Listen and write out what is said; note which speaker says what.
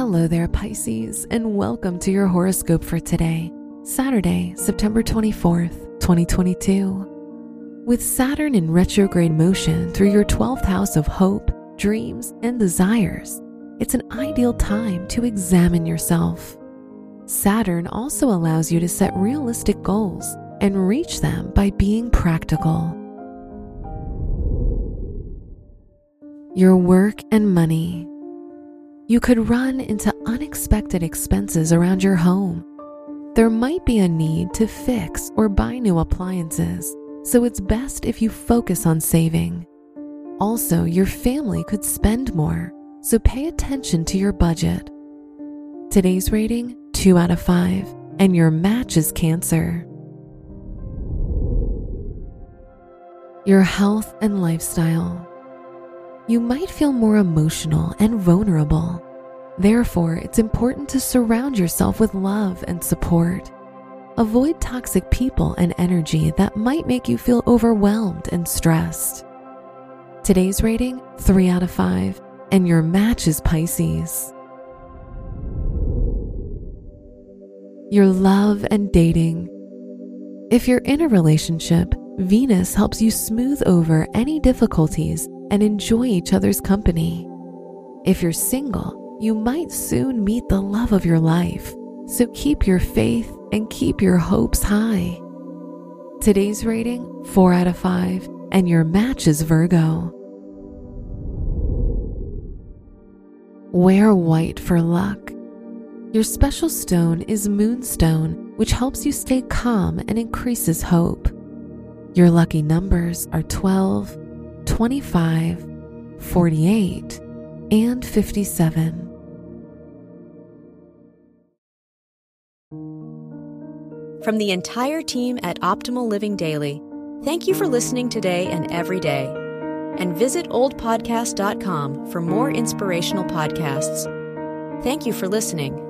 Speaker 1: Hello there, Pisces, and welcome to your horoscope for today, Saturday, September 24th, 2022. With Saturn in retrograde motion through your 12th house of hope, dreams, and desires, it's an ideal time to examine yourself. Saturn also allows you to set realistic goals and reach them by being practical. Your work and money. You could run into unexpected expenses around your home. There might be a need to fix or buy new appliances, so it's best if you focus on saving. Also, your family could spend more, so pay attention to your budget. Today's rating 2 out of 5, and your match is Cancer. Your health and lifestyle you might feel more emotional and vulnerable. Therefore, it's important to surround yourself with love and support. Avoid toxic people and energy that might make you feel overwhelmed and stressed. Today's rating 3 out of 5, and your match is Pisces. Your love and dating. If you're in a relationship, Venus helps you smooth over any difficulties and enjoy each other's company. If you're single, you might soon meet the love of your life, so keep your faith and keep your hopes high. Today's rating 4 out of 5, and your match is Virgo. Wear white for luck. Your special stone is Moonstone, which helps you stay calm and increases hope. Your lucky numbers are 12, 25, 48, and 57.
Speaker 2: From the entire team at Optimal Living Daily, thank you for listening today and every day. And visit oldpodcast.com for more inspirational podcasts. Thank you for listening.